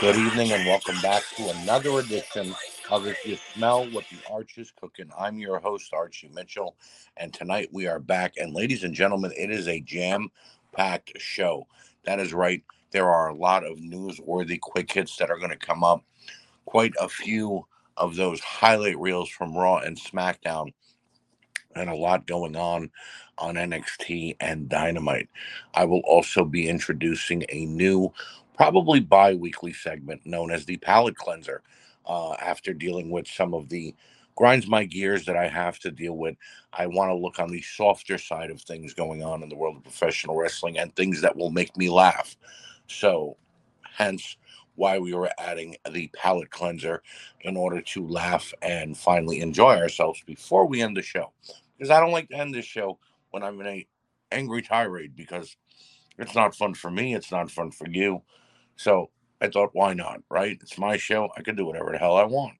Good evening and welcome back to another edition of If You Smell What the Arch is Cooking. I'm your host, Archie Mitchell, and tonight we are back. And ladies and gentlemen, it is a jam packed show. That is right. There are a lot of newsworthy quick hits that are going to come up, quite a few of those highlight reels from Raw and SmackDown, and a lot going on on NXT and Dynamite. I will also be introducing a new probably bi-weekly segment known as the palate cleanser uh, after dealing with some of the grinds my gears that i have to deal with. I want to look on the softer side of things going on in the world of professional wrestling and things that will make me laugh. So hence why we were adding the palate cleanser in order to laugh and finally enjoy ourselves before we end the show. Because i don't like to end this show when i'm in a angry tirade because it's not fun for me it's not fun for you so I thought, why not? Right? It's my show. I can do whatever the hell I want.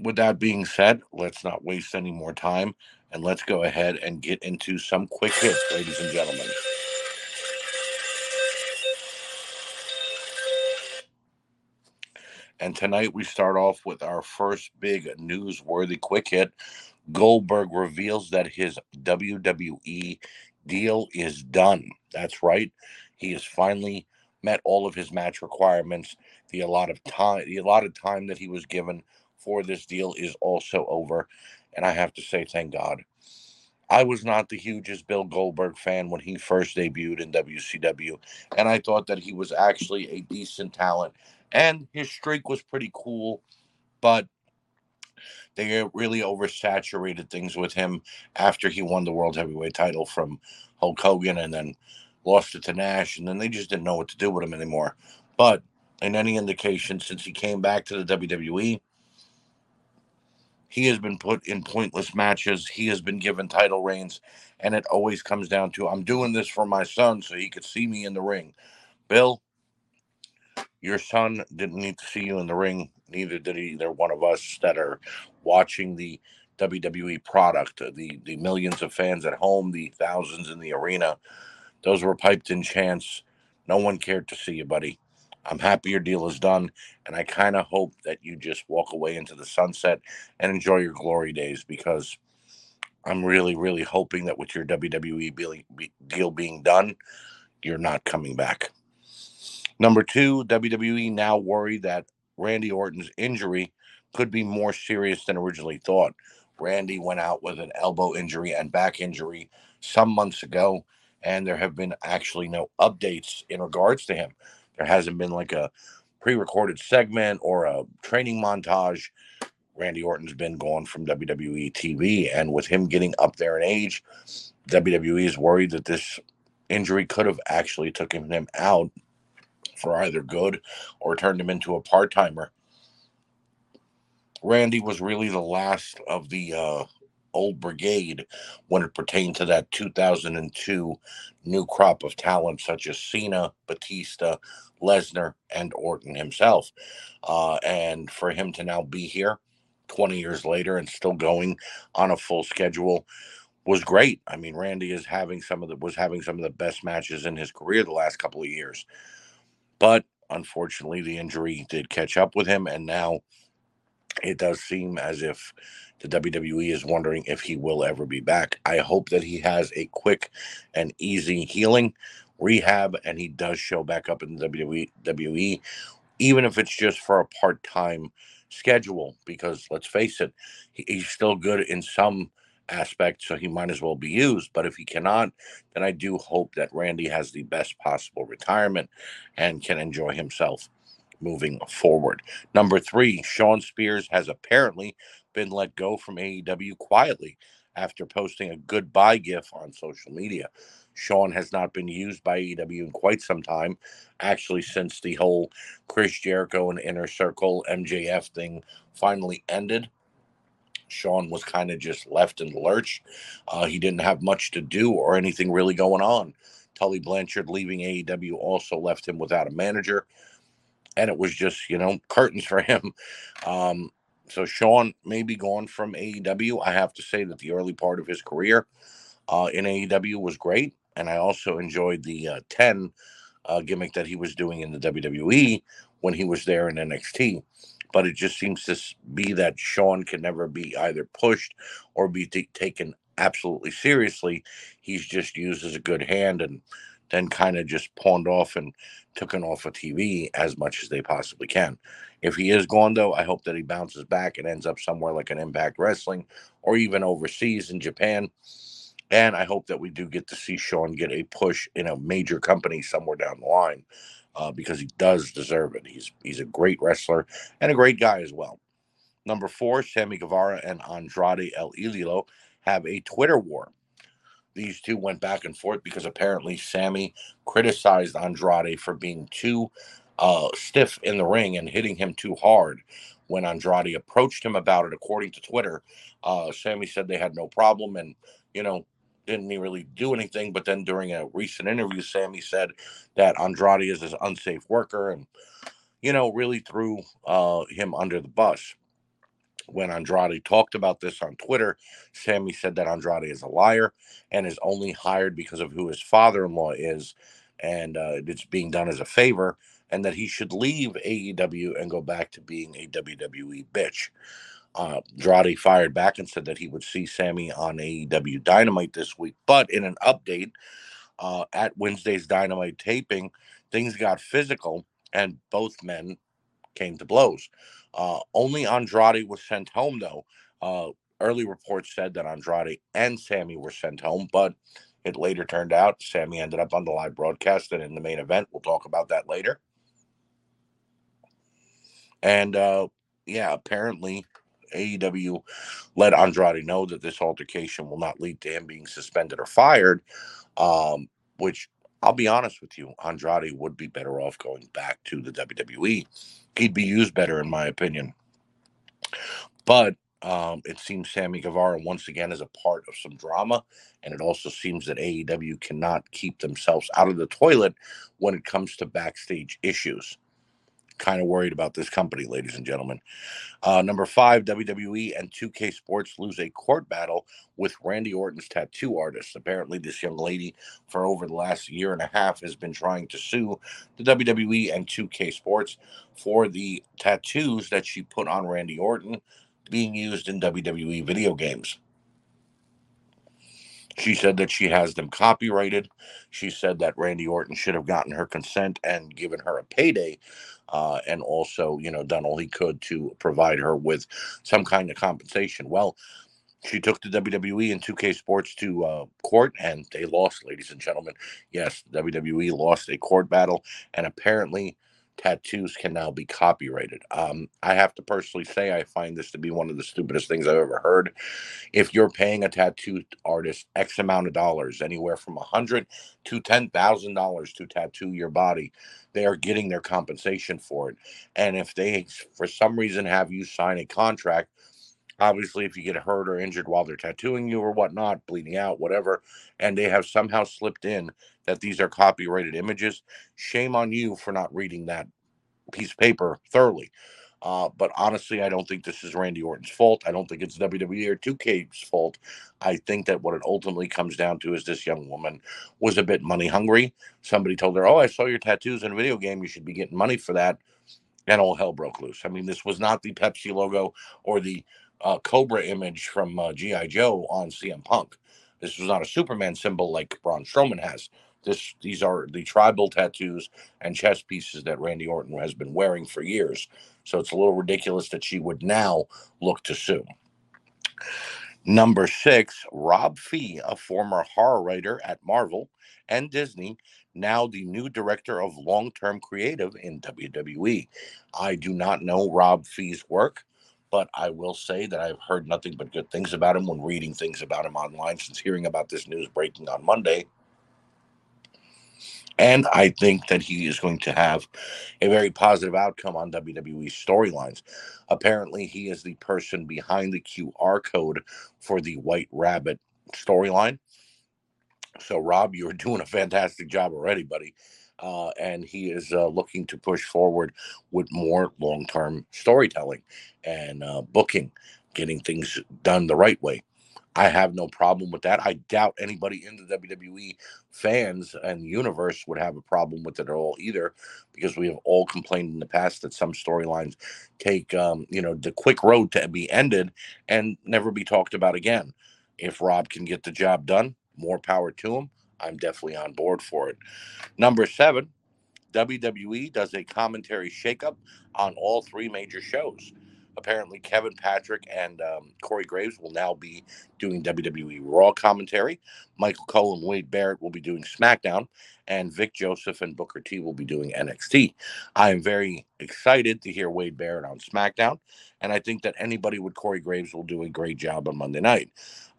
With that being said, let's not waste any more time and let's go ahead and get into some quick hits, ladies and gentlemen. And tonight we start off with our first big newsworthy quick hit. Goldberg reveals that his WWE deal is done. That's right. He has finally met all of his match requirements. The allotted time, the allotted time that he was given for this deal is also over, and I have to say, thank God. I was not the hugest Bill Goldberg fan when he first debuted in WCW, and I thought that he was actually a decent talent, and his streak was pretty cool, but they really oversaturated things with him after he won the World Heavyweight title from Hulk Hogan, and then lost it to Nash, and then they just didn't know what to do with him anymore. But in any indication, since he came back to the WWE, he has been put in pointless matches. He has been given title reigns, and it always comes down to I'm doing this for my son so he could see me in the ring. Bill, your son didn't need to see you in the ring. Neither did either one of us that are watching the WWE product, the the millions of fans at home, the thousands in the arena. Those were piped in chants. No one cared to see you, buddy. I'm happy your deal is done, and I kind of hope that you just walk away into the sunset and enjoy your glory days because I'm really, really hoping that with your WWE deal being done, you're not coming back. Number two, WWE now worried that Randy Orton's injury could be more serious than originally thought. Randy went out with an elbow injury and back injury some months ago and there have been actually no updates in regards to him. There hasn't been like a pre-recorded segment or a training montage. Randy Orton's been gone from WWE TV, and with him getting up there in age, WWE is worried that this injury could have actually taken him out for either good or turned him into a part timer. Randy was really the last of the uh, old brigade when it pertained to that 2002 new crop of talent such as Cena, Batista, Lesnar, and Orton himself. Uh, and for him to now be here 20 years later and still going on a full schedule was great. I mean, Randy is having some of the was having some of the best matches in his career the last couple of years. But unfortunately, the injury did catch up with him, and now it does seem as if the WWE is wondering if he will ever be back. I hope that he has a quick and easy healing rehab and he does show back up in the WWE, even if it's just for a part time schedule. Because let's face it, he's still good in some aspects, so he might as well be used. But if he cannot, then I do hope that Randy has the best possible retirement and can enjoy himself moving forward. Number three, Shawn Spears has apparently been let go from AEW quietly after posting a goodbye gif on social media. Shawn has not been used by AEW in quite some time, actually, since the whole Chris Jericho and Inner Circle MJF thing finally ended. Sean was kind of just left in the lurch. Uh, he didn't have much to do or anything really going on. Tully Blanchard leaving AEW also left him without a manager and it was just you know curtains for him. Um, so Shawn may be gone from AEW. I have to say that the early part of his career uh, in AEW was great, and I also enjoyed the uh, ten uh, gimmick that he was doing in the WWE when he was there in NXT. But it just seems to be that Shawn can never be either pushed or be t- taken absolutely seriously. He's just used as a good hand and then kind of just pawned off and taken off of TV as much as they possibly can. If he is gone, though, I hope that he bounces back and ends up somewhere like an Impact Wrestling or even overseas in Japan. And I hope that we do get to see Shawn get a push in a major company somewhere down the line uh, because he does deserve it. He's he's a great wrestler and a great guy as well. Number four, Sammy Guevara and Andrade El Idolo have a Twitter war. These two went back and forth because apparently Sammy criticized Andrade for being too uh, stiff in the ring and hitting him too hard. When Andrade approached him about it, according to Twitter, uh, Sammy said they had no problem and, you know, didn't really do anything. But then during a recent interview, Sammy said that Andrade is an unsafe worker and, you know, really threw uh, him under the bus. When Andrade talked about this on Twitter, Sammy said that Andrade is a liar and is only hired because of who his father in law is. And uh, it's being done as a favor, and that he should leave AEW and go back to being a WWE bitch. Uh, Andrade fired back and said that he would see Sammy on AEW Dynamite this week. But in an update uh, at Wednesday's Dynamite taping, things got physical and both men came to blows. Uh, only Andrade was sent home, though. Uh, early reports said that Andrade and Sammy were sent home, but it later turned out Sammy ended up on the live broadcast and in the main event. We'll talk about that later. And uh, yeah, apparently AEW let Andrade know that this altercation will not lead to him being suspended or fired, um, which I'll be honest with you, Andrade would be better off going back to the WWE. He'd be used better, in my opinion. But um, it seems Sammy Guevara once again is a part of some drama, and it also seems that AEW cannot keep themselves out of the toilet when it comes to backstage issues kind of worried about this company, ladies and gentlemen. Uh, number five, WWE and 2K Sports lose a court battle with Randy Orton's tattoo artist. Apparently, this young lady, for over the last year and a half, has been trying to sue the WWE and 2K Sports for the tattoos that she put on Randy Orton being used in WWE video games. She said that she has them copyrighted. She said that Randy Orton should have gotten her consent and given her a payday uh, and also, you know, done all he could to provide her with some kind of compensation. Well, she took the WWE and 2K Sports to uh, court, and they lost, ladies and gentlemen. Yes, WWE lost a court battle, and apparently, tattoos can now be copyrighted. Um, I have to personally say, I find this to be one of the stupidest things I've ever heard. If you're paying a tattoo artist X amount of dollars, anywhere from a hundred to ten thousand dollars to tattoo your body, they are getting their compensation for it. And if they, for some reason, have you sign a contract, obviously, if you get hurt or injured while they're tattooing you or whatnot, bleeding out, whatever, and they have somehow slipped in that these are copyrighted images, shame on you for not reading that piece of paper thoroughly. Uh, but honestly, I don't think this is Randy Orton's fault. I don't think it's WWE or 2K's fault. I think that what it ultimately comes down to is this young woman was a bit money hungry. Somebody told her, Oh, I saw your tattoos in a video game. You should be getting money for that. And all hell broke loose. I mean, this was not the Pepsi logo or the uh, Cobra image from uh, G.I. Joe on CM Punk. This was not a Superman symbol like Braun Strowman has. This these are the tribal tattoos and chest pieces that Randy Orton has been wearing for years. So it's a little ridiculous that she would now look to sue. Number six, Rob Fee, a former horror writer at Marvel and Disney, now the new director of long term creative in WWE. I do not know Rob Fee's work, but I will say that I've heard nothing but good things about him when reading things about him online since hearing about this news breaking on Monday. And I think that he is going to have a very positive outcome on WWE storylines. Apparently, he is the person behind the QR code for the White Rabbit storyline. So, Rob, you're doing a fantastic job already, buddy. Uh, and he is uh, looking to push forward with more long term storytelling and uh, booking, getting things done the right way. I have no problem with that. I doubt anybody in the WWE fans and universe would have a problem with it at all either, because we have all complained in the past that some storylines take, um, you know, the quick road to be ended and never be talked about again. If Rob can get the job done, more power to him. I'm definitely on board for it. Number seven, WWE does a commentary shakeup on all three major shows apparently Kevin Patrick and um, Corey Graves will now be doing WWE Raw commentary. Michael Cole and Wade Barrett will be doing SmackDown, and Vic Joseph and Booker T will be doing NXT. I am very excited to hear Wade Barrett on SmackDown, and I think that anybody with Corey Graves will do a great job on Monday night.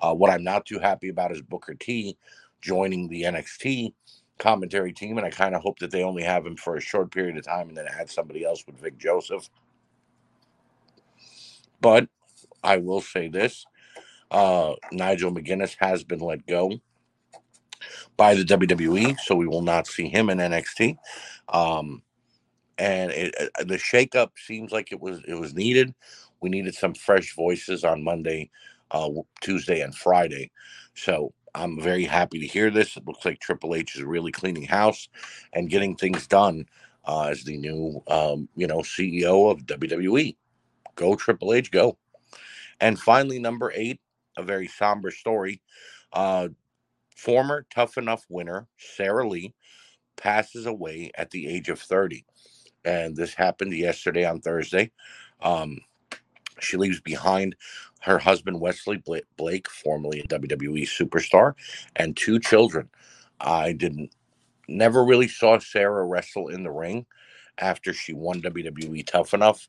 Uh, what I'm not too happy about is Booker T joining the NXT commentary team, and I kind of hope that they only have him for a short period of time and then add somebody else with Vic Joseph. But I will say this uh, Nigel McGuinness has been let go by the WWE, so we will not see him in NXT. Um, and it, uh, the shakeup seems like it was it was needed. We needed some fresh voices on Monday, uh, Tuesday, and Friday. So I'm very happy to hear this. It looks like Triple H is really cleaning house and getting things done uh, as the new, um, you know, CEO of WWE. Go Triple H, go. And finally, number eight, a very somber story. Uh, former Tough Enough winner Sarah Lee passes away at the age of 30. And this happened yesterday on Thursday. Um, she leaves behind her husband, Wesley Blake, formerly a WWE superstar, and two children. I didn't, never really saw Sarah wrestle in the ring after she won WWE Tough Enough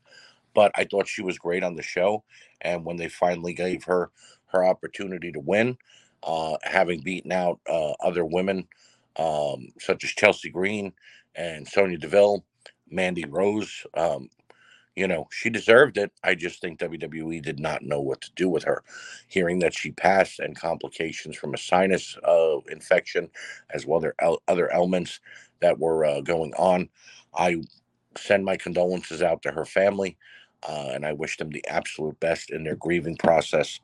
but I thought she was great on the show. And when they finally gave her her opportunity to win, uh, having beaten out uh, other women um, such as Chelsea Green and Sonya Deville, Mandy Rose, um, you know, she deserved it. I just think WWE did not know what to do with her. Hearing that she passed and complications from a sinus uh, infection, as well as other elements that were uh, going on, I send my condolences out to her family uh, and I wish them the absolute best in their grieving process.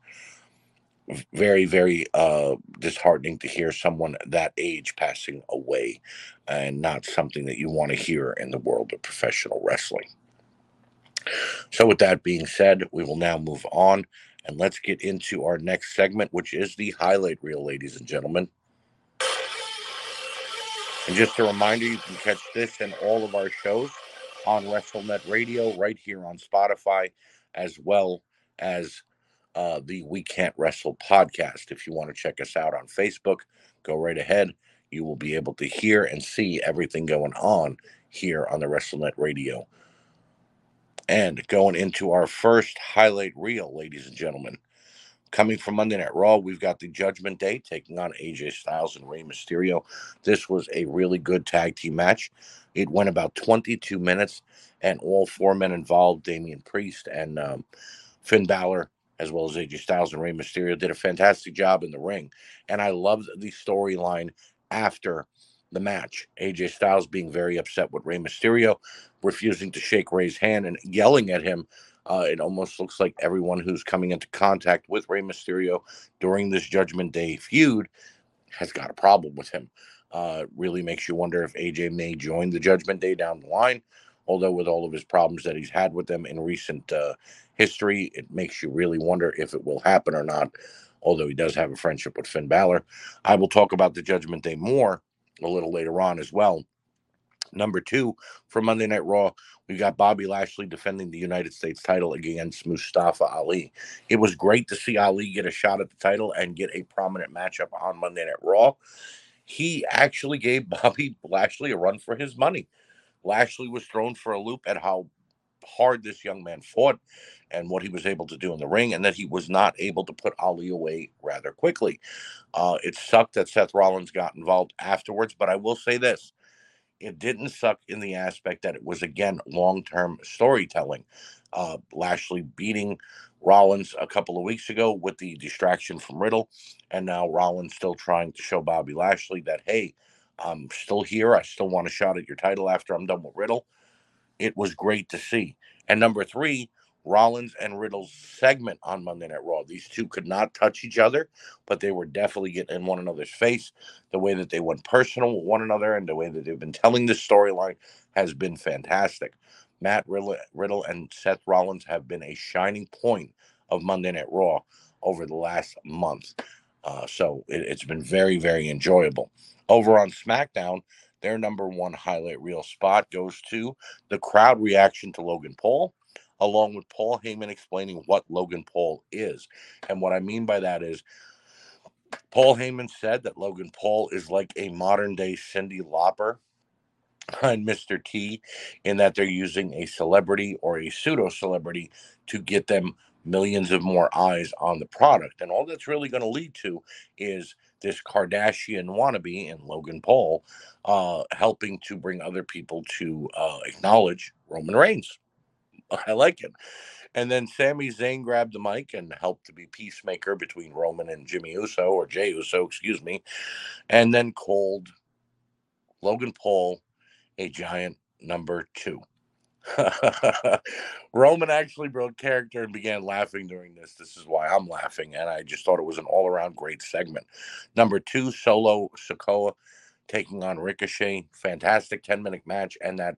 Very, very uh, disheartening to hear someone that age passing away, and not something that you want to hear in the world of professional wrestling. So, with that being said, we will now move on and let's get into our next segment, which is the highlight reel, ladies and gentlemen. And just a reminder, you can catch this and all of our shows on WrestleNet Radio right here on Spotify, as well as uh, the We Can't Wrestle podcast. If you want to check us out on Facebook, go right ahead. You will be able to hear and see everything going on here on the WrestleNet Radio. And going into our first highlight reel, ladies and gentlemen. Coming from Monday Night Raw, we've got the Judgment Day taking on AJ Styles and Rey Mysterio. This was a really good tag team match. It went about 22 minutes, and all four men involved, Damian Priest and um, Finn Balor, as well as AJ Styles and Rey Mysterio, did a fantastic job in the ring. And I loved the storyline after the match. AJ Styles being very upset with Rey Mysterio, refusing to shake Rey's hand and yelling at him uh, it almost looks like everyone who's coming into contact with Rey Mysterio during this Judgment Day feud has got a problem with him. Uh, really makes you wonder if AJ may join the Judgment Day down the line. Although, with all of his problems that he's had with them in recent uh, history, it makes you really wonder if it will happen or not. Although he does have a friendship with Finn Balor. I will talk about the Judgment Day more a little later on as well. Number two for Monday Night Raw, we got Bobby Lashley defending the United States title against Mustafa Ali. It was great to see Ali get a shot at the title and get a prominent matchup on Monday Night Raw. He actually gave Bobby Lashley a run for his money. Lashley was thrown for a loop at how hard this young man fought and what he was able to do in the ring, and that he was not able to put Ali away rather quickly. Uh, it sucked that Seth Rollins got involved afterwards, but I will say this it didn't suck in the aspect that it was again long-term storytelling. Uh, Lashley beating Rollins a couple of weeks ago with the distraction from Riddle, and now Rollins still trying to show Bobby Lashley that hey, I'm still here. I still want a shot at your title after I'm done with Riddle. It was great to see. And number three, Rollins and Riddle's segment on Monday Night Raw. These two could not touch each other, but they were definitely getting in one another's face. The way that they went personal with one another and the way that they've been telling this storyline has been fantastic. Matt Riddle and Seth Rollins have been a shining point of Monday Night Raw over the last month. Uh, so it, it's been very, very enjoyable. Over on SmackDown, their number one highlight reel spot goes to the crowd reaction to Logan Paul, along with Paul Heyman explaining what Logan Paul is. And what I mean by that is Paul Heyman said that Logan Paul is like a modern day Cyndi Lauper and Mr. T in that they're using a celebrity or a pseudo celebrity to get them millions of more eyes on the product. And all that's really going to lead to is this Kardashian wannabe and Logan Paul uh, helping to bring other people to uh, acknowledge Roman Reigns. I like it. And then Sami Zayn grabbed the mic and helped to be peacemaker between Roman and Jimmy Uso, or Jay Uso, excuse me, and then called Logan Paul a giant number two. Roman actually broke character and began laughing during this. This is why I'm laughing. And I just thought it was an all around great segment. Number two, Solo Sikoa taking on Ricochet. Fantastic 10 minute match. And that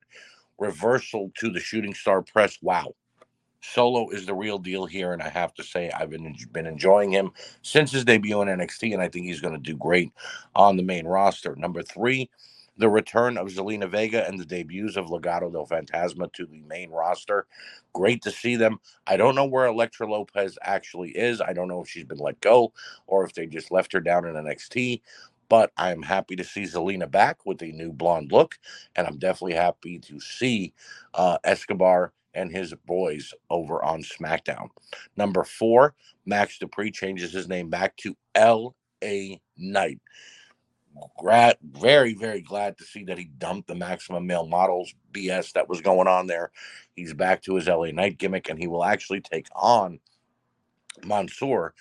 reversal to the shooting star press. Wow. Solo is the real deal here, and I have to say I've been been enjoying him since his debut in NXT, and I think he's going to do great on the main roster. Number three, the return of Zelina Vega and the debuts of Legado del Fantasma to the main roster. Great to see them. I don't know where Elektra Lopez actually is. I don't know if she's been let go or if they just left her down in NXT. But I'm happy to see Zelina back with a new blonde look, and I'm definitely happy to see uh, Escobar and his boys over on SmackDown. Number four, Max Dupri changes his name back to L.A. Knight glad, very, very glad to see that he dumped the maximum male models BS that was going on there. He's back to his LA Knight gimmick, and he will actually take on Mansoor,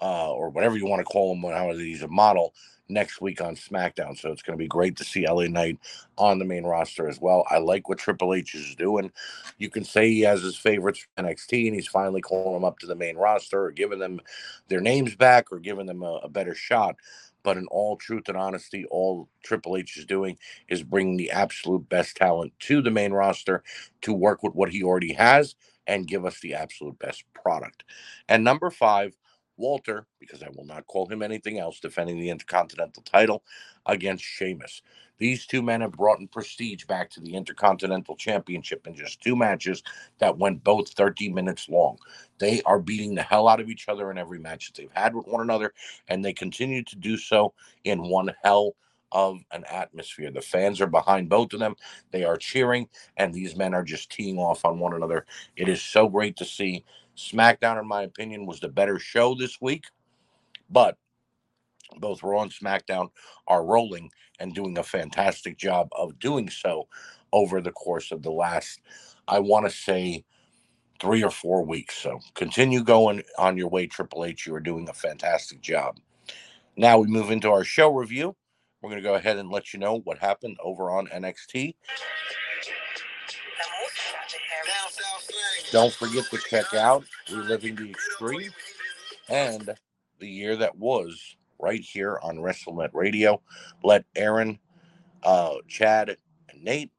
uh, or whatever you want to call him, when he's a model next week on SmackDown. So it's going to be great to see LA Knight on the main roster as well. I like what Triple H is doing. You can say he has his favorites NXT and he's finally calling them up to the main roster or giving them their names back or giving them a, a better shot. But in all truth and honesty, all Triple H is doing is bringing the absolute best talent to the main roster to work with what he already has and give us the absolute best product. And number five, Walter, because I will not call him anything else, defending the Intercontinental title against Sheamus. These two men have brought in prestige back to the Intercontinental Championship in just two matches that went both 30 minutes long. They are beating the hell out of each other in every match that they've had with one another, and they continue to do so in one hell of an atmosphere. The fans are behind both of them. They are cheering, and these men are just teeing off on one another. It is so great to see. SmackDown, in my opinion, was the better show this week, but both Raw and SmackDown are rolling and doing a fantastic job of doing so over the course of the last, I want to say, three or four weeks. So continue going on your way, Triple H. You are doing a fantastic job. Now we move into our show review. We're going to go ahead and let you know what happened over on NXT. Don't forget to check out Reliving the Extreme and the year that was right here on WrestleNet Radio. Let Aaron, uh, Chad, and Nate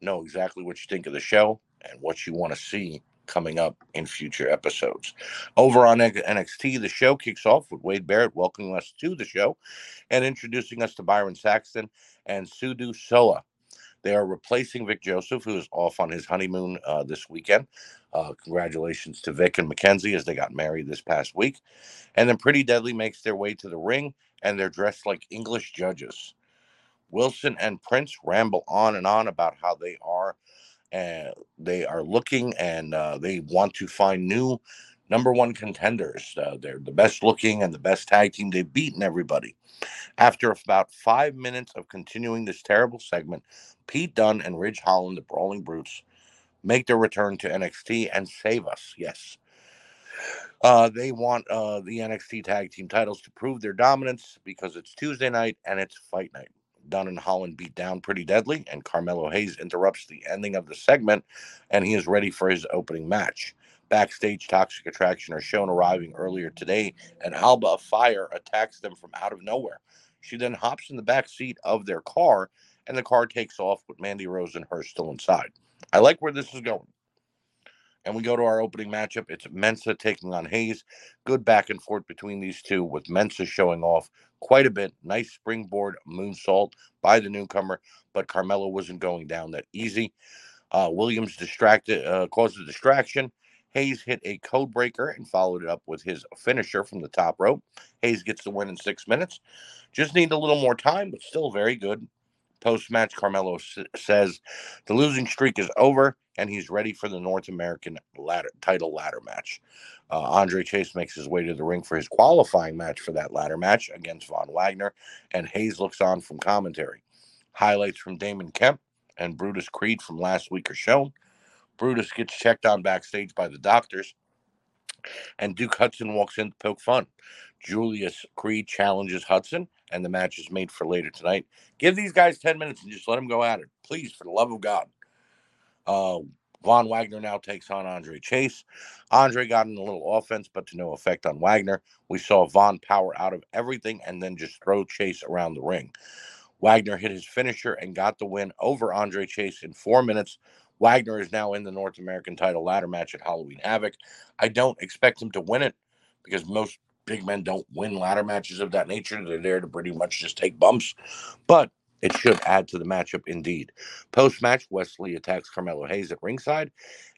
know exactly what you think of the show and what you want to see coming up in future episodes. Over on NXT, the show kicks off with Wade Barrett welcoming us to the show and introducing us to Byron Saxton and Sudu Soa. They are replacing Vic Joseph, who is off on his honeymoon uh, this weekend. Uh, congratulations to Vic and Mackenzie as they got married this past week. And then Pretty Deadly makes their way to the ring, and they're dressed like English judges. Wilson and Prince ramble on and on about how they are, and uh, they are looking and uh, they want to find new number one contenders. Uh, they're the best looking and the best tag team. They've beaten everybody. After about five minutes of continuing this terrible segment, Pete Dunne and Ridge Holland, the Brawling Brutes, make their return to NXT and save us. Yes. Uh, they want uh, the NXT tag team titles to prove their dominance because it's Tuesday night and it's fight night. Dunne and Holland beat down pretty deadly, and Carmelo Hayes interrupts the ending of the segment, and he is ready for his opening match. Backstage, Toxic Attraction are shown arriving earlier today, and Alba Fyre attacks them from out of nowhere. She then hops in the back seat of their car, and the car takes off with Mandy Rose and her still inside. I like where this is going. And we go to our opening matchup. It's Mensa taking on Hayes. Good back and forth between these two, with Mensa showing off quite a bit. Nice springboard moonsault by the newcomer, but Carmella wasn't going down that easy. Uh, Williams distracted, uh, caused a distraction. Hayes hit a code breaker and followed it up with his finisher from the top rope. Hayes gets the win in six minutes. Just need a little more time, but still very good. Post match, Carmelo s- says the losing streak is over and he's ready for the North American ladder, title ladder match. Uh, Andre Chase makes his way to the ring for his qualifying match for that ladder match against Von Wagner, and Hayes looks on from commentary. Highlights from Damon Kemp and Brutus Creed from last week are shown. Brutus gets checked on backstage by the doctors, and Duke Hudson walks in to poke fun. Julius Creed challenges Hudson, and the match is made for later tonight. Give these guys 10 minutes and just let them go at it. Please, for the love of God. Uh, Von Wagner now takes on Andre Chase. Andre got in a little offense, but to no effect on Wagner. We saw Von power out of everything and then just throw Chase around the ring. Wagner hit his finisher and got the win over Andre Chase in four minutes. Wagner is now in the North American title ladder match at Halloween Havoc. I don't expect him to win it because most big men don't win ladder matches of that nature. They're there to pretty much just take bumps, but it should add to the matchup indeed. Post match, Wesley attacks Carmelo Hayes at ringside,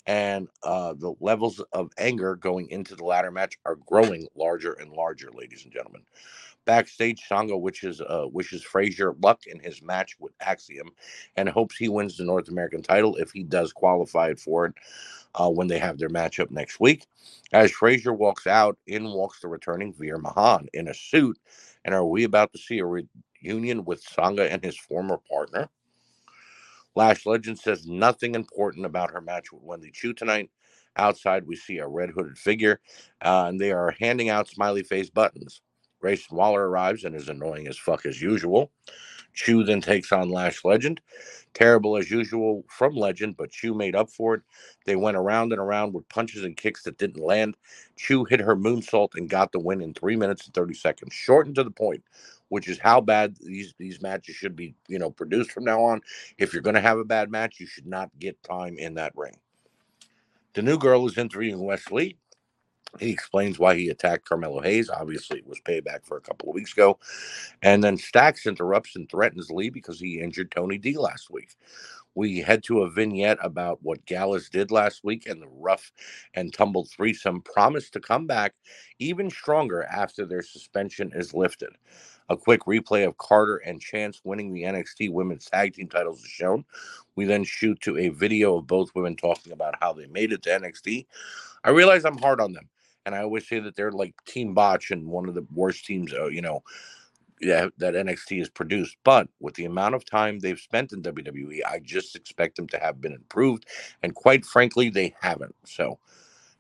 and uh, the levels of anger going into the ladder match are growing larger and larger, ladies and gentlemen. Backstage, Sanga wishes uh, wishes Frazer luck in his match with Axiom, and hopes he wins the North American title if he does qualify for it uh, when they have their matchup next week. As Frazer walks out, in walks the returning Veer Mahaan in a suit. And are we about to see a reunion with Sanga and his former partner? Lash Legend says nothing important about her match with Wendy Choo tonight. Outside, we see a red hooded figure, uh, and they are handing out smiley face buttons. Grayson Waller arrives and is annoying as fuck as usual. Choo then takes on Lash Legend. Terrible as usual from Legend, but Choo made up for it. They went around and around with punches and kicks that didn't land. Choo hit her moonsault and got the win in three minutes and 30 seconds, shortened to the point, which is how bad these, these matches should be, you know, produced from now on. If you're going to have a bad match, you should not get time in that ring. The new girl is interviewing Wesley. He explains why he attacked Carmelo Hayes. Obviously, it was payback for a couple of weeks ago. And then Stacks interrupts and threatens Lee because he injured Tony D last week. We head to a vignette about what Gallus did last week, and the rough and tumble threesome promise to come back even stronger after their suspension is lifted. A quick replay of Carter and Chance winning the NXT Women's Tag Team titles is shown. We then shoot to a video of both women talking about how they made it to NXT. I realize I'm hard on them, and I always say that they're like Team Botch and one of the worst teams, uh, you know, that NXT has produced. But with the amount of time they've spent in WWE, I just expect them to have been improved. And quite frankly, they haven't. So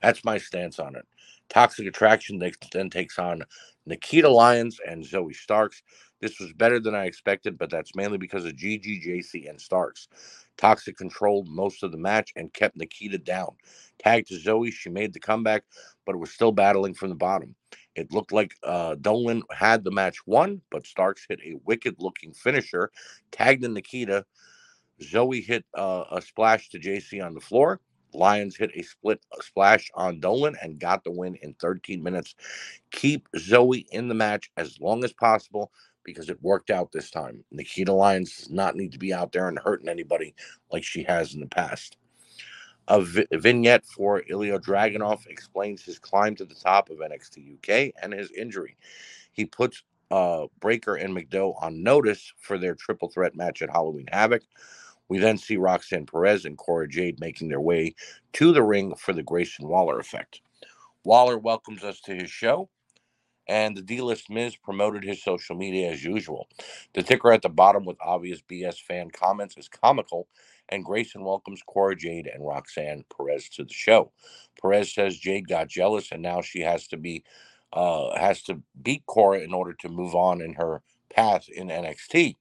that's my stance on it. Toxic Attraction then takes on Nikita Lyons and Zoe Starks. This was better than I expected, but that's mainly because of Gigi, JC, and Starks. Toxic controlled most of the match and kept Nikita down. Tagged to Zoe, she made the comeback, but was still battling from the bottom. It looked like uh, Dolin had the match won, but Starks hit a wicked looking finisher, tagged in Nikita. Zoe hit uh, a splash to JC on the floor. Lyons hit a split a splash on Dolin and got the win in 13 minutes. Keep Zoe in the match as long as possible because it worked out this time. Nikita Lyons does not need to be out there and hurting anybody like she has in the past. A, vi- vignette for Ilya Dragunov explains his climb to the top of NXT UK and his injury. He puts uh, Breaker and McDowell on notice for their triple threat match at Halloween Havoc. We then see Roxanne Perez and Cora Jade making their way to the ring for the Grayson Waller effect. Waller welcomes us to his show, and the D list Miz promoted his social media as usual. The ticker at the bottom with obvious BS fan comments is comical, and Grayson welcomes Cora Jade and Roxanne Perez to the show. Perez says Jade got jealous, and now she has to be uh, has to beat Cora in order to move on in her path in NXT.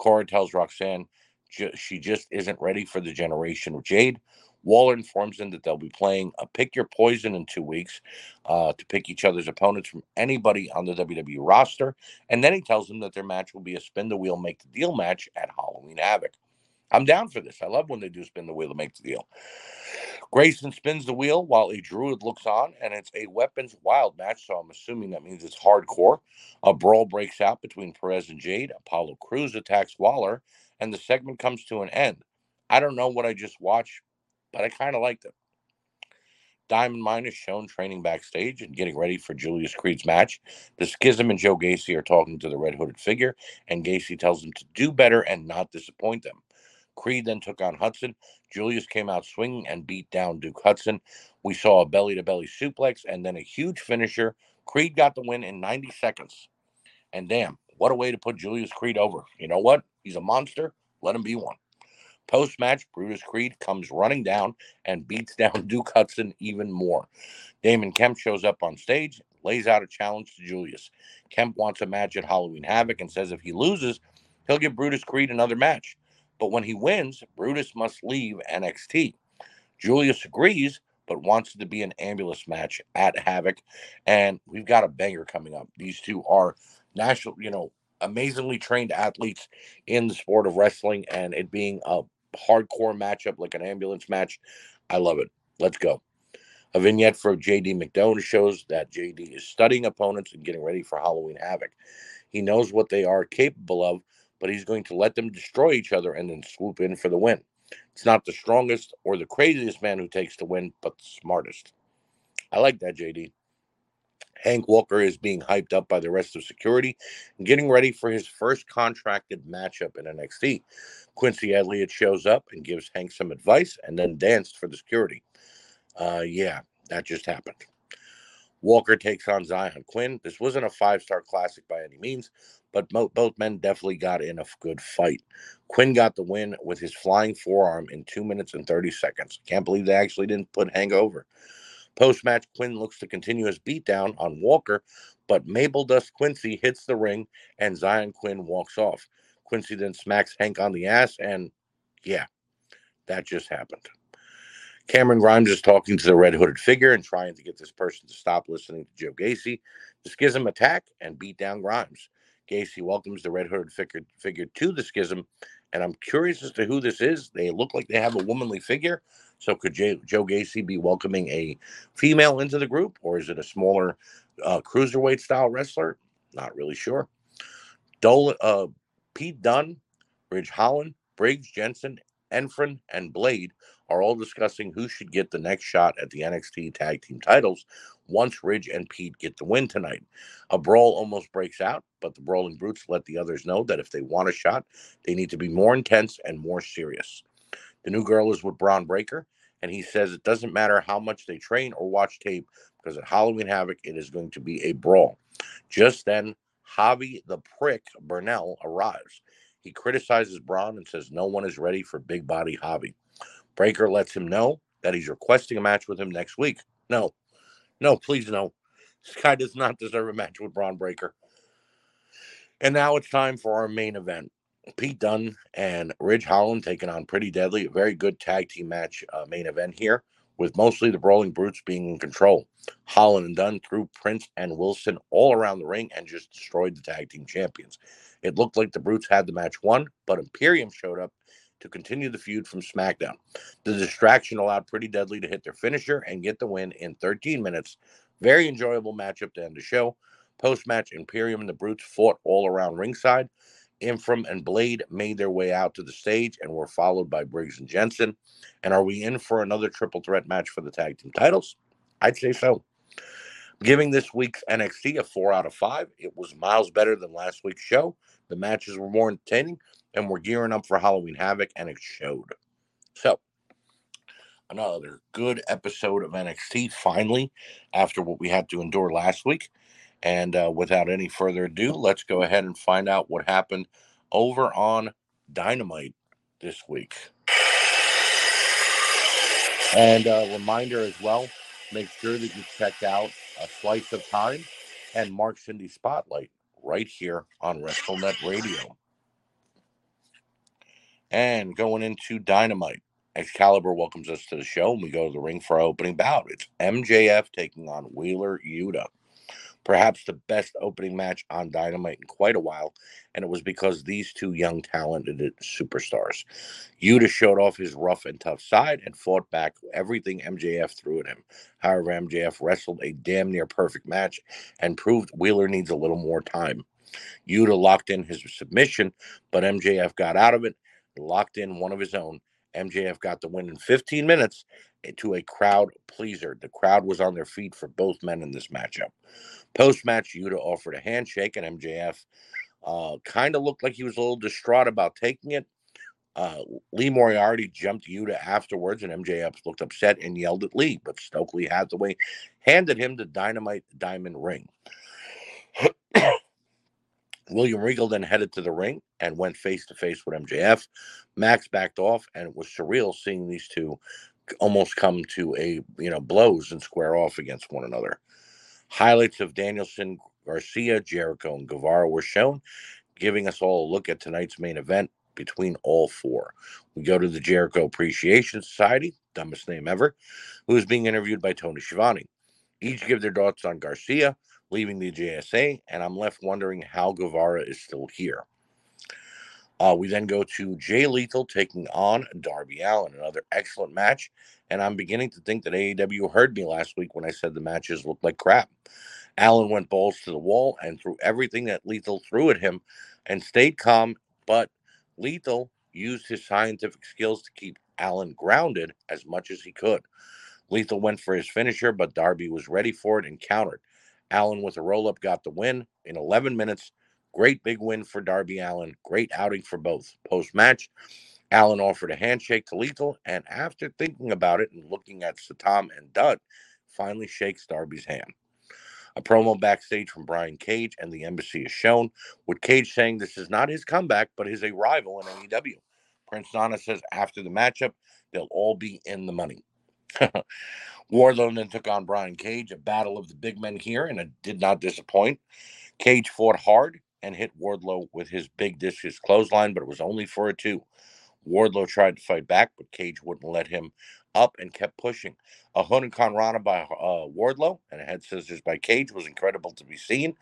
Cora tells Roxanne ju- she just isn't ready for the generation of Jade. Waller informs him that they'll be playing a pick your poison in two weeks uh, to pick each other's opponents from anybody on the WWE roster. And then he tells them that their match will be a spin the wheel, make the deal match at Halloween Havoc. I'm down for this. I love when they do spin the wheel to make the deal. Grayson spins the wheel while a druid looks on, and it's a weapons wild match, so I'm assuming that means it's hardcore. A brawl breaks out between Perez and Jade. Apollo Crews attacks Waller, and the segment comes to an end. I don't know what I just watched, but I kind of liked it. Diamond Mine is shown training backstage and getting ready for Julius Creed's match. The Schism and Joe Gacy are talking to the red hooded figure, and Gacy tells them to do better and not disappoint them. Creed then took on Hudson. Julius came out swinging and beat down Duke Hudson. We saw a belly to belly suplex and then a huge finisher. Creed got the win in 90 seconds. And damn, what a way to put Julius Creed over. You know what? He's a monster. Let him be one. Post match, Brutus Creed comes running down and beats down Duke Hudson even more. Damon Kemp shows up on stage, lays out a challenge to Julius. Kemp wants a match at Halloween Havoc and says if he loses, he'll give Brutus Creed another match. But when he wins, Brutus must leave NXT. Julius agrees, but wants it to be an ambulance match at Havoc. And we've got a banger coming up. These two are national, you know, amazingly trained athletes in the sport of wrestling, and it being a hardcore matchup like an ambulance match. I love it. Let's go. A vignette for JD McDonagh shows that JD is studying opponents and getting ready for Halloween Havoc. He knows what they are capable of, but he's going to let them destroy each other and then swoop in for the win. It's not the strongest or the craziest man who takes the win, but the smartest. I like that, JD. Hank Walker is being hyped up by the rest of security and getting ready for his first contracted matchup in NXT. Quincy Elliott shows up and gives Hank some advice and then danced for the security. Uh, yeah, that just happened. Walker takes on Zion Quinn. This wasn't a five star classic by any means, but mo- both men definitely got in a good fight. Quinn got the win with his flying forearm in two minutes and 30 seconds. Can't believe they actually didn't put Hank over. Post match, Quinn looks to continue his beatdown on Walker, but Mabel Dust Quincy hits the ring and Zion Quinn walks off. Quincy then smacks Hank on the ass, and yeah, that just happened. Cameron Grimes is talking to the red hooded figure and trying to get this person to stop listening to Joe Gacy. The schism attack and beat down Grimes. Gacy welcomes the red hooded figure, figure to the schism, and I'm curious as to who this is. They look like they have a womanly figure. So could J- Joe Gacy be welcoming a female into the group, or is it a smaller uh, cruiserweight style wrestler? Not really sure. Dolan, uh, Pete Dunne, Ridge Holland, Briggs, Jensen, Efren, and Blade are all discussing who should get the next shot at the NXT tag team titles once Ridge and Pete get the win tonight. A brawl almost breaks out, but the Brawling Brutes let the others know that if they want a shot, they need to be more intense and more serious. The new girl is with Bron Breaker, and he says it doesn't matter how much they train or watch tape because at Halloween Havoc, it is going to be a brawl. Just then, Javi the prick Bernal arrives. He criticizes Bron and says no one is ready for big body Javi. Breaker lets him know that he's requesting a match with him next week. No, no, please no. This guy does not deserve a match with Bron Breaker. And now it's time for our main event. Pete Dunne and Ridge Holland taking on Pretty Deadly. A very good tag team match uh, main event here, with mostly the Brawling Brutes being in control. Holland and Dunne threw Prince and Wilson all around the ring and just destroyed the tag team champions. It looked like the Brutes had the match won, but Imperium showed up to continue the feud from SmackDown. The distraction allowed Pretty Deadly to hit their finisher and get the win in 13 minutes. Very enjoyable matchup to end the show. Post match, Imperium and the Brutes fought all around ringside. Efren and Blade made their way out to the stage and were followed by Briggs and Jensen. And are we in for another triple threat match for the tag team titles? I'd say so. Giving this week's NXT a four out of five. It was miles better than last week's show. The matches were more entertaining, and we're gearing up for Halloween Havoc, and it showed. So, another good episode of NXT finally, after what we had to endure last week. And uh, without any further ado, let's go ahead and find out what happened over on Dynamite this week. And a reminder as well make sure that you check out A Slice of Time and Mark Cindy Spotlight right here on WrestleNet Radio. And going into Dynamite, Excalibur welcomes us to the show, and we go to the ring for our opening bout. It's MJF taking on Wheeler Yuta perhaps the best opening match on Dynamite in quite a while, and it was because these two young, talented superstars. Yuta showed off his rough and tough side and fought back everything MJF threw at him. However, MJF wrestled a damn near perfect match and proved Wheeler needs a little more time. Yuta locked in his submission, but MJF got out of it, locked in one of his own. MJF got the win in 15 minutes to a crowd pleaser. The crowd was on their feet for both men in this matchup. Post match, Yuta offered a handshake, and MJF uh, kind of looked like he was a little distraught about taking it. Uh, Lee Moriarty jumped Yuta afterwards, and MJF looked upset and yelled at Lee, but Stokely Hathaway handed him the Dynamite Diamond ring. William Regal then headed to the ring and went face to face with MJF. Max backed off, and it was surreal seeing these two almost come to a you know blows and square off against one another. Highlights of Danielson, Garcia, Jericho, and Guevara were shown, giving us all a look at tonight's main event between all four. We go to the Jericho Appreciation Society, dumbest name ever, who is being interviewed by Tony Schiavone. Each give their thoughts on Garcia leaving the JSA, and I'm left wondering how Guevara is still here. Uh, we then go to Jay Lethal taking on Darby Allin, another excellent match. And I'm beginning to think that AEW heard me last week when I said the matches looked like crap. Allin went balls to the wall and threw everything that Lethal threw at him and stayed calm. But Lethal used his scientific skills to keep Allin grounded as much as he could. Lethal went for his finisher, but Darby was ready for it and countered. Allin, with a roll up, got the win in 11 minutes Great big win for Darby Allin. Great outing for both. Post match, Allin offered a handshake to Lethal, and after thinking about it and looking at Satnam and Dutt, finally shakes Darby's hand. A promo backstage from Brian Cage and the embassy is shown, with Cage saying this is not his comeback, but his arrival in AEW. Prince Nana says after the matchup, they'll all be in the money. Wardlow then took on Brian Cage, a battle of the big men here, and it did not disappoint. Cage fought hard, and hit Wardlow with his big discus clothesline, but it was only for a two. Wardlow tried to fight back, but Cage wouldn't let him up and kept pushing. A Huracan Rana by uh, Wardlow and a head scissors by Cage was incredible to be seen.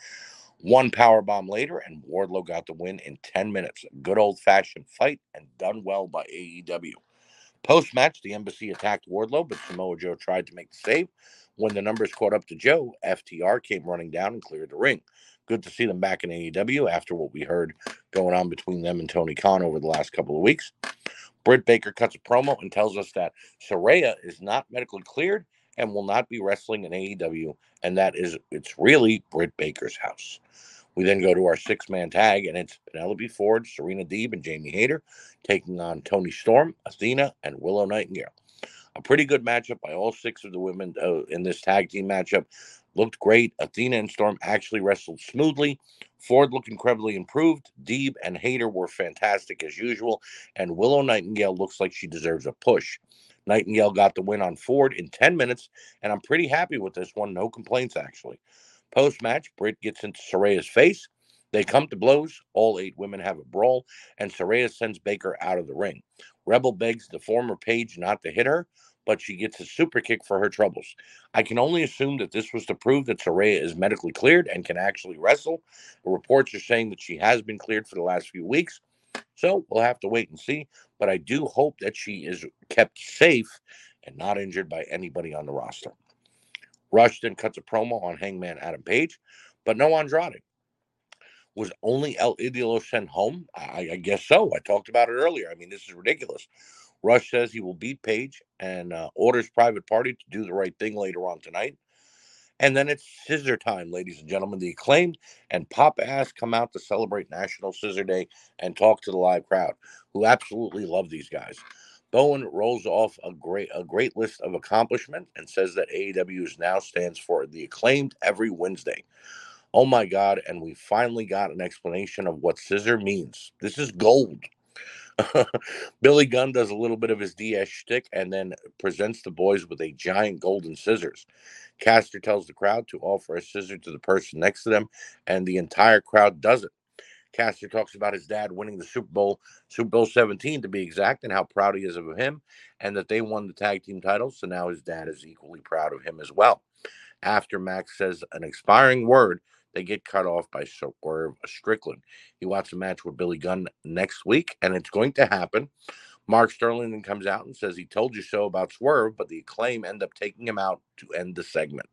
One power bomb later, and Wardlow got the win in 10 minutes. A good old fashioned fight and done well by AEW. Post match, the embassy attacked Wardlow, but Samoa Joe tried to make the save. When the numbers caught up to Joe, FTR came running down and cleared the ring good to see them back in AEW after what we heard going on between them and Tony Khan over the last couple of weeks. Britt Baker cuts a promo and tells us that Saraya is not medically cleared and will not be wrestling in AEW, and that is it's really Britt Baker's house. We then go to our six-man tag, and it's Penelope Ford, Serena Deeb, and Jamie Hayter taking on Toni Storm, Athena, and Willow Nightingale. A pretty good matchup by all six of the women uh, in this tag team matchup looked great. Athena and Storm actually wrestled smoothly. Ford looked incredibly improved. Deeb and Hayter were fantastic as usual. And Willow Nightingale looks like she deserves a push. Nightingale got the win on Ford in 10 minutes, and I'm pretty happy with this one. No complaints, actually. Post match, Britt gets into Saraya's face. They come to blows. All eight women have a brawl, and Saraya sends Baker out of the ring. Rebel begs the former Paige not to hit her, but she gets a super kick for her troubles. I can only assume that this was to prove that Saraya is medically cleared and can actually wrestle. The reports are saying that she has been cleared for the last few weeks. So we'll have to wait and see. But I do hope that she is kept safe and not injured by anybody on the roster. Rush then cuts a promo on Hangman Adam Page, but no Andrade. Was only El Idolo sent home? I, I guess so. I talked about it earlier. I mean, this is ridiculous. Rush says he will beat Page and uh, orders Private Party to do the right thing later on tonight. And then it's scissor time, ladies and gentlemen. The acclaimed and Pop Ass come out to celebrate National Scissor Day and talk to the live crowd, who absolutely love these guys. Bowen rolls off a great a great list of accomplishment and says that AEW now stands for the acclaimed every Wednesday. Oh my God! And we finally got an explanation of what scissor means. This is gold. Billy Gunn does a little bit of his DS shtick and then presents the boys with a giant golden scissors. Caster tells the crowd to offer a scissor to the person next to them, and the entire crowd does it. Caster talks about his dad winning the Super Bowl, Super Bowl 17 to be exact, and how proud he is of him, and that they won the tag team titles. So now his dad is equally proud of him as well. After Max says an expiring word, they get cut off by Swerve Strickland. He wants a match with Billy Gunn next week, and it's going to happen. Mark Sterling then comes out and says he told you so about Swerve, but the acclaim end up taking him out to end the segment.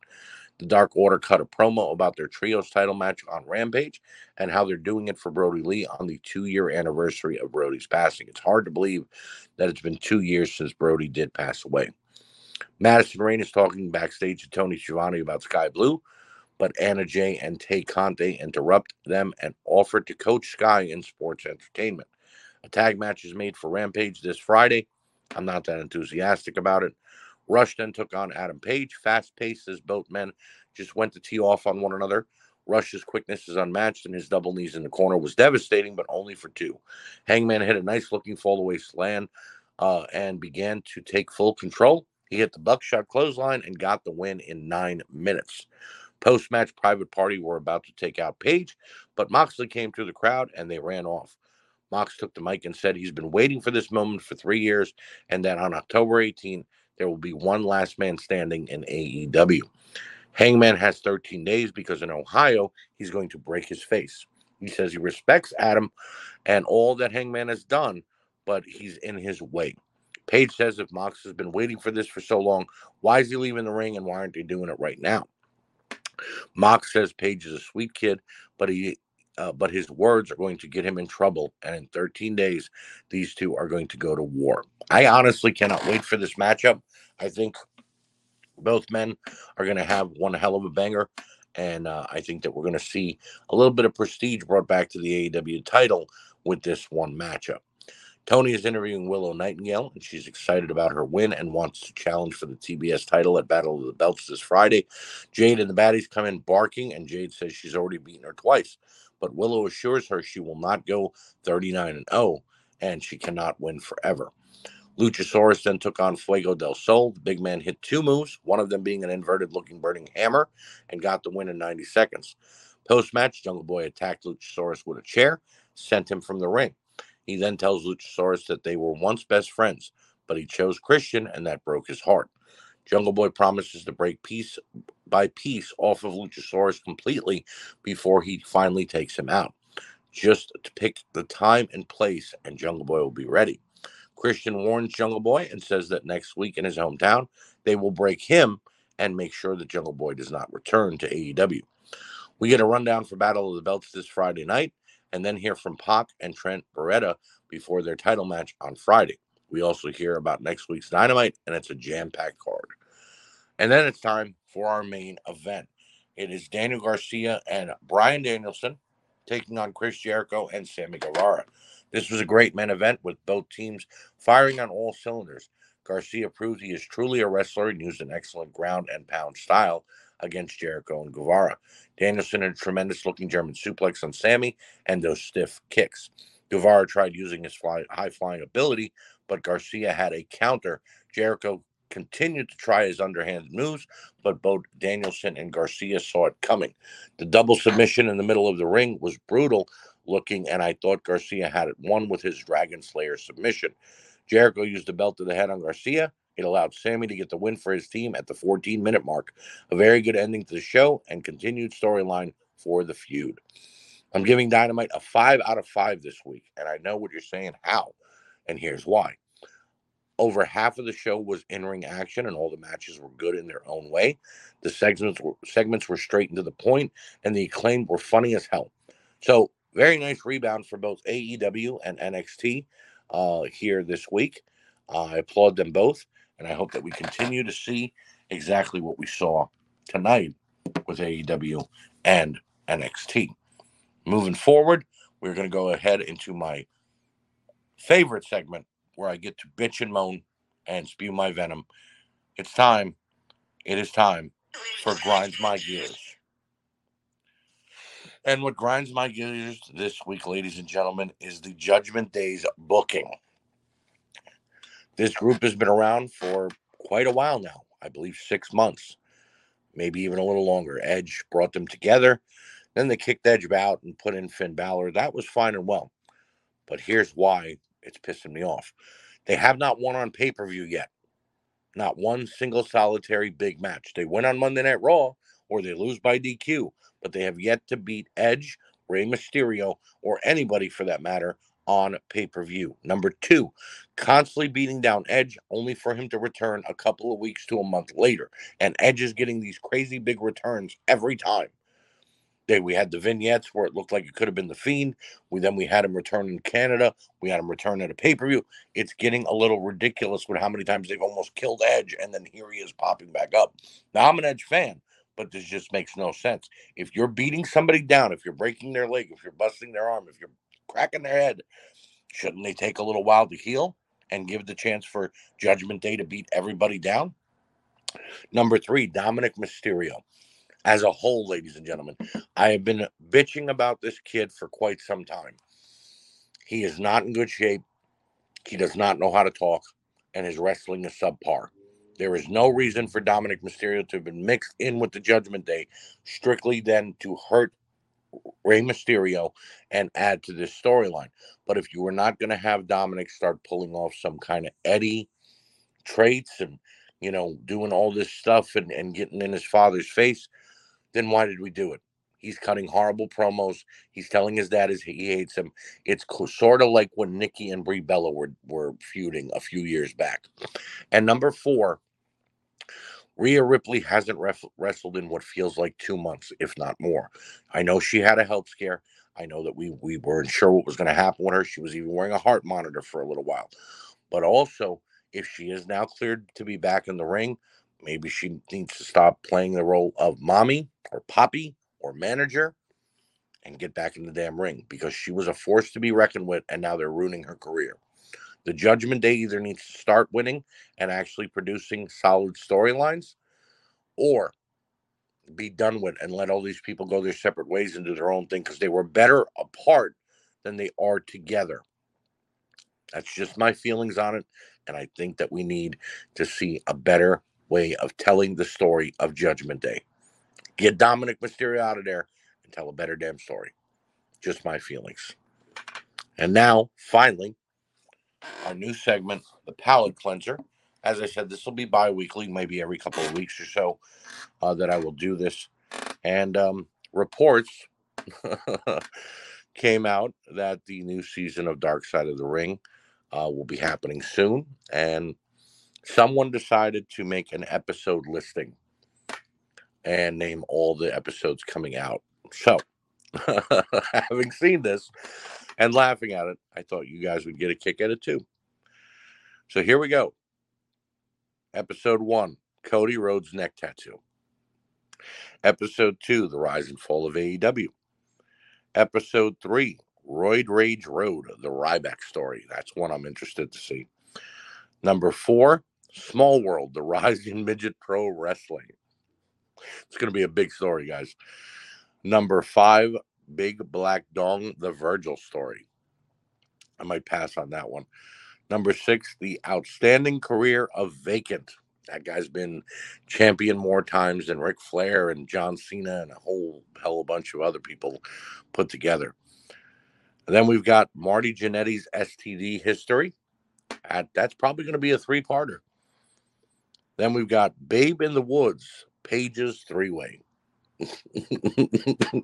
The Dark Order cut a promo about their trios title match on Rampage and how they're doing it for Brodie Lee on the two year anniversary of Brodie's passing. It's hard to believe that it's been two years since Brody did pass away. Madison Rayne is talking backstage to Tony Schiavone about Skye Blue, but Anna Jay and Tay Conti interrupt them and offer to coach Skye in sports entertainment. A tag match is made for Rampage this Friday. I'm not that enthusiastic about it. Rush then took on Adam Page. Fast paced as both men just went to tee off on one another. Rush's quickness is unmatched, and his double knees in the corner was devastating, but only for two. Hangman hit a nice looking fallaway slam uh, and began to take full control. He hit the buckshot clothesline and got the win in nine minutes. Post match, Private Party were about to take out Page, but Moxley came through the crowd and they ran off. Mox took the mic and said he's been waiting for this moment for three years and that on October 18, there will be one last man standing in AEW. Hangman has 13 days because in Ohio, he's going to break his face. He says he respects Adam and all that Hangman has done, but he's in his way. Page says if Mox has been waiting for this for so long, why is he leaving the ring and why aren't they doing it right now? Mox says Page is a sweet kid, but he uh, but his words are going to get him in trouble. And in 13 days, these two are going to go to war. I honestly cannot wait for this matchup. I think both men are going to have one hell of a banger. And uh, I think that we're going to see a little bit of prestige brought back to the AEW title with this one matchup. Tony is interviewing Willow Nightingale, and she's excited about her win and wants to challenge for the TBS title at Battle of the Belts this Friday. Jade and the baddies come in barking, and Jade says she's already beaten her twice but Willow assures her she will not go 39 and 0 and she cannot win forever. Luchasaurus then took on Fuego del Sol. The big man hit two moves, one of them being an inverted looking burning hammer, and got the win in 90 seconds. Post match, Jungle Boy attacked Luchasaurus with a chair, sent him from the ring. He then tells Luchasaurus that they were once best friends, but he chose Christian, and that broke his heart. Jungle Boy promises to break piece by piece off of Luchasaurus completely before he finally takes him out. Just to pick the time and place, and Jungle Boy will be ready. Christian warns Jungle Boy and says that next week in his hometown, they will break him and make sure that Jungle Boy does not return to AEW. We get a rundown for Battle of the Belts this Friday night, and then hear from Pac and Trent Beretta before their title match on Friday. We also hear about next week's Dynamite, and it's a jam packed card. And then it's time for our main event. It is Daniel Garcia and Bryan Danielson taking on Chris Jericho and Sammy Guevara. This was a great main event with both teams firing on all cylinders. Garcia proved he is truly a wrestler and used an excellent ground and pound style against Jericho and Guevara. Danielson had a tremendous looking German suplex on Sammy and those stiff kicks. Guevara tried using his fly, high flying ability, but Garcia had a counter. Jericho continued to try his underhanded moves, but both Danielson and Garcia saw it coming. The double submission in the middle of the ring was brutal looking, and I thought Garcia had it won with his Dragon Slayer submission. Jericho used the belt to the head on Garcia. It allowed Sammy to get the win for his team at the 14 minute mark. A very good ending to the show and continued storyline for the feud. I'm giving Dynamite a five out of five this week, and I know what you're saying. How? And here's why. Over half of the show was in-ring action, and all the matches were good in their own way. The segments were segments were straight and to the point, and the acclaimed were funny as hell. So very nice rebound for both AEW and NXT uh, here this week. Uh, I applaud them both, and I hope that we continue to see exactly what we saw tonight with AEW and NXT. Moving forward, we're going to go ahead into my favorite segment where I get to bitch and moan and spew my venom. It's time. It is time for Grinds My Gears. And what grinds my gears this week, ladies and gentlemen, is the Judgment Days booking. This group has been around for quite a while now. I believe six months, maybe even a little longer. Edge brought them together. Then they kicked Edge out and put in Finn Balor. That was fine and well. But here's why it's pissing me off. They have not won on pay per view yet. Not one single solitary big match. They win on Monday Night Raw or they lose by DQ, but they have yet to beat Edge, Rey Mysterio, or anybody for that matter on pay per view. Number two, constantly beating down Edge only for him to return a couple of weeks to a month later. And Edge is getting these crazy big returns every time. They, we had the vignettes where it looked like it could have been the Fiend. We then we had him return in Canada. We had him return at a pay per view. It's getting a little ridiculous with how many times they've almost killed Edge, and then here he is popping back up. Now I'm an Edge fan, but this just makes no sense. If you're beating somebody down, if you're breaking their leg, if you're busting their arm, if you're cracking their head, shouldn't they take a little while to heal and give the chance for Judgment Day to beat everybody down? Number three, Dominic Mysterio as a whole, ladies and gentlemen. I have been bitching about this kid for quite some time. He is not in good shape. He does not know how to talk, and his wrestling is subpar. There is no reason for Dominic Mysterio to have been mixed in with the Judgment Day, strictly then to hurt Rey Mysterio and add to this storyline. But if you were not going to have Dominic start pulling off some kind of Eddie traits and, you know, doing all this stuff and, and getting in his father's face, then why did we do it? He's cutting horrible promos. He's telling his dad he hates him. It's sort of like when Nikki and Brie Bella were, were feuding a few years back. And number four, Rhea Ripley hasn't ref- wrestled in what feels like two months, if not more. I know she had a health scare. I know that we we weren't sure what was going to happen with her. She was even wearing a heart monitor for a little while. But also, if she is now cleared to be back in the ring, maybe she needs to stop playing the role of mommy or poppy or manager and get back in the damn ring because she was a force to be reckoned with and now they're ruining her career. The Judgment Day either needs to start winning and actually producing solid storylines or be done with and let all these people go their separate ways and do their own thing because they were better apart than they are together. That's just my feelings on it. And I think that we need to see a better way of telling the story of Judgment Day. Get Dominic Mysterio out of there and tell a better damn story. Just my feelings. And now, finally, our new segment, the palate cleanser. As I said, this will be bi weekly, maybe every couple of weeks or so uh, that I will do this. And um, reports came out that the new season of Dark Side of the Ring uh, will be happening soon. And someone decided to make an episode listing and name all the episodes coming out. So, having seen this, and laughing at it. I thought you guys would get a kick at it too. So here we go. Episode one Cody Rhodes neck tattoo. Episode two The Rise and Fall of AEW. Episode three Roid Rage Road, the Ryback story. That's one I'm interested to see. Number four, Small World, the rising midget pro wrestling. It's going to be a big story, guys. Number five, Big Black Dong, the Virgil story. I might pass on that one. Number six, the outstanding career of Vacant. That guy's been champion more times than Ric Flair and John Cena and a whole hell of a bunch of other people put together. And then we've got Marty Jannetty's STD history. that's probably going to be a three parter. Then we've got Babe in the Woods, Pages three way. I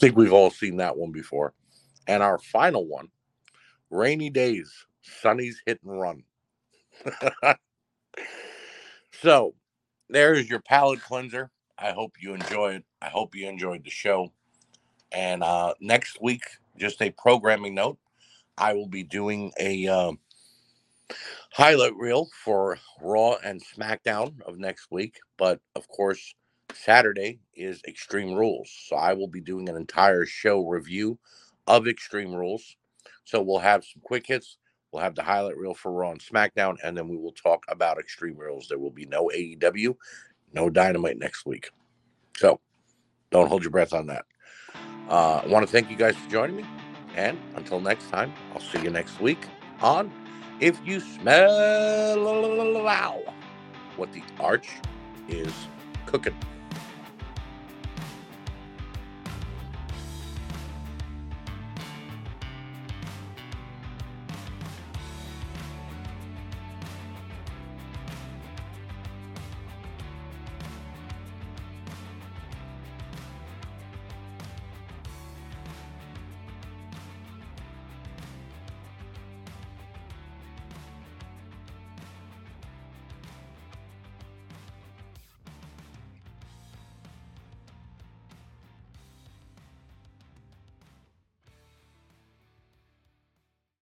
think we've all seen that one before. And our final one, Rainy Days, Sunny's Hit and Run. so there's your palate cleanser. I hope you enjoy it. I hope you enjoyed the show. And uh, next week, just a programming note, I will be doing a uh, highlight reel for Raw and SmackDown of next week. But of course, Saturday is Extreme Rules. So I will be doing an entire show review of Extreme Rules. So we'll have some quick hits. We'll have the highlight reel for Raw and SmackDown, and then we will talk about Extreme Rules. There will be no AEW, no Dynamite next week. So don't hold your breath on that. Uh, I want to thank you guys for joining me. And until next time, I'll see you next week on If You Smell what the Arch is Cooking.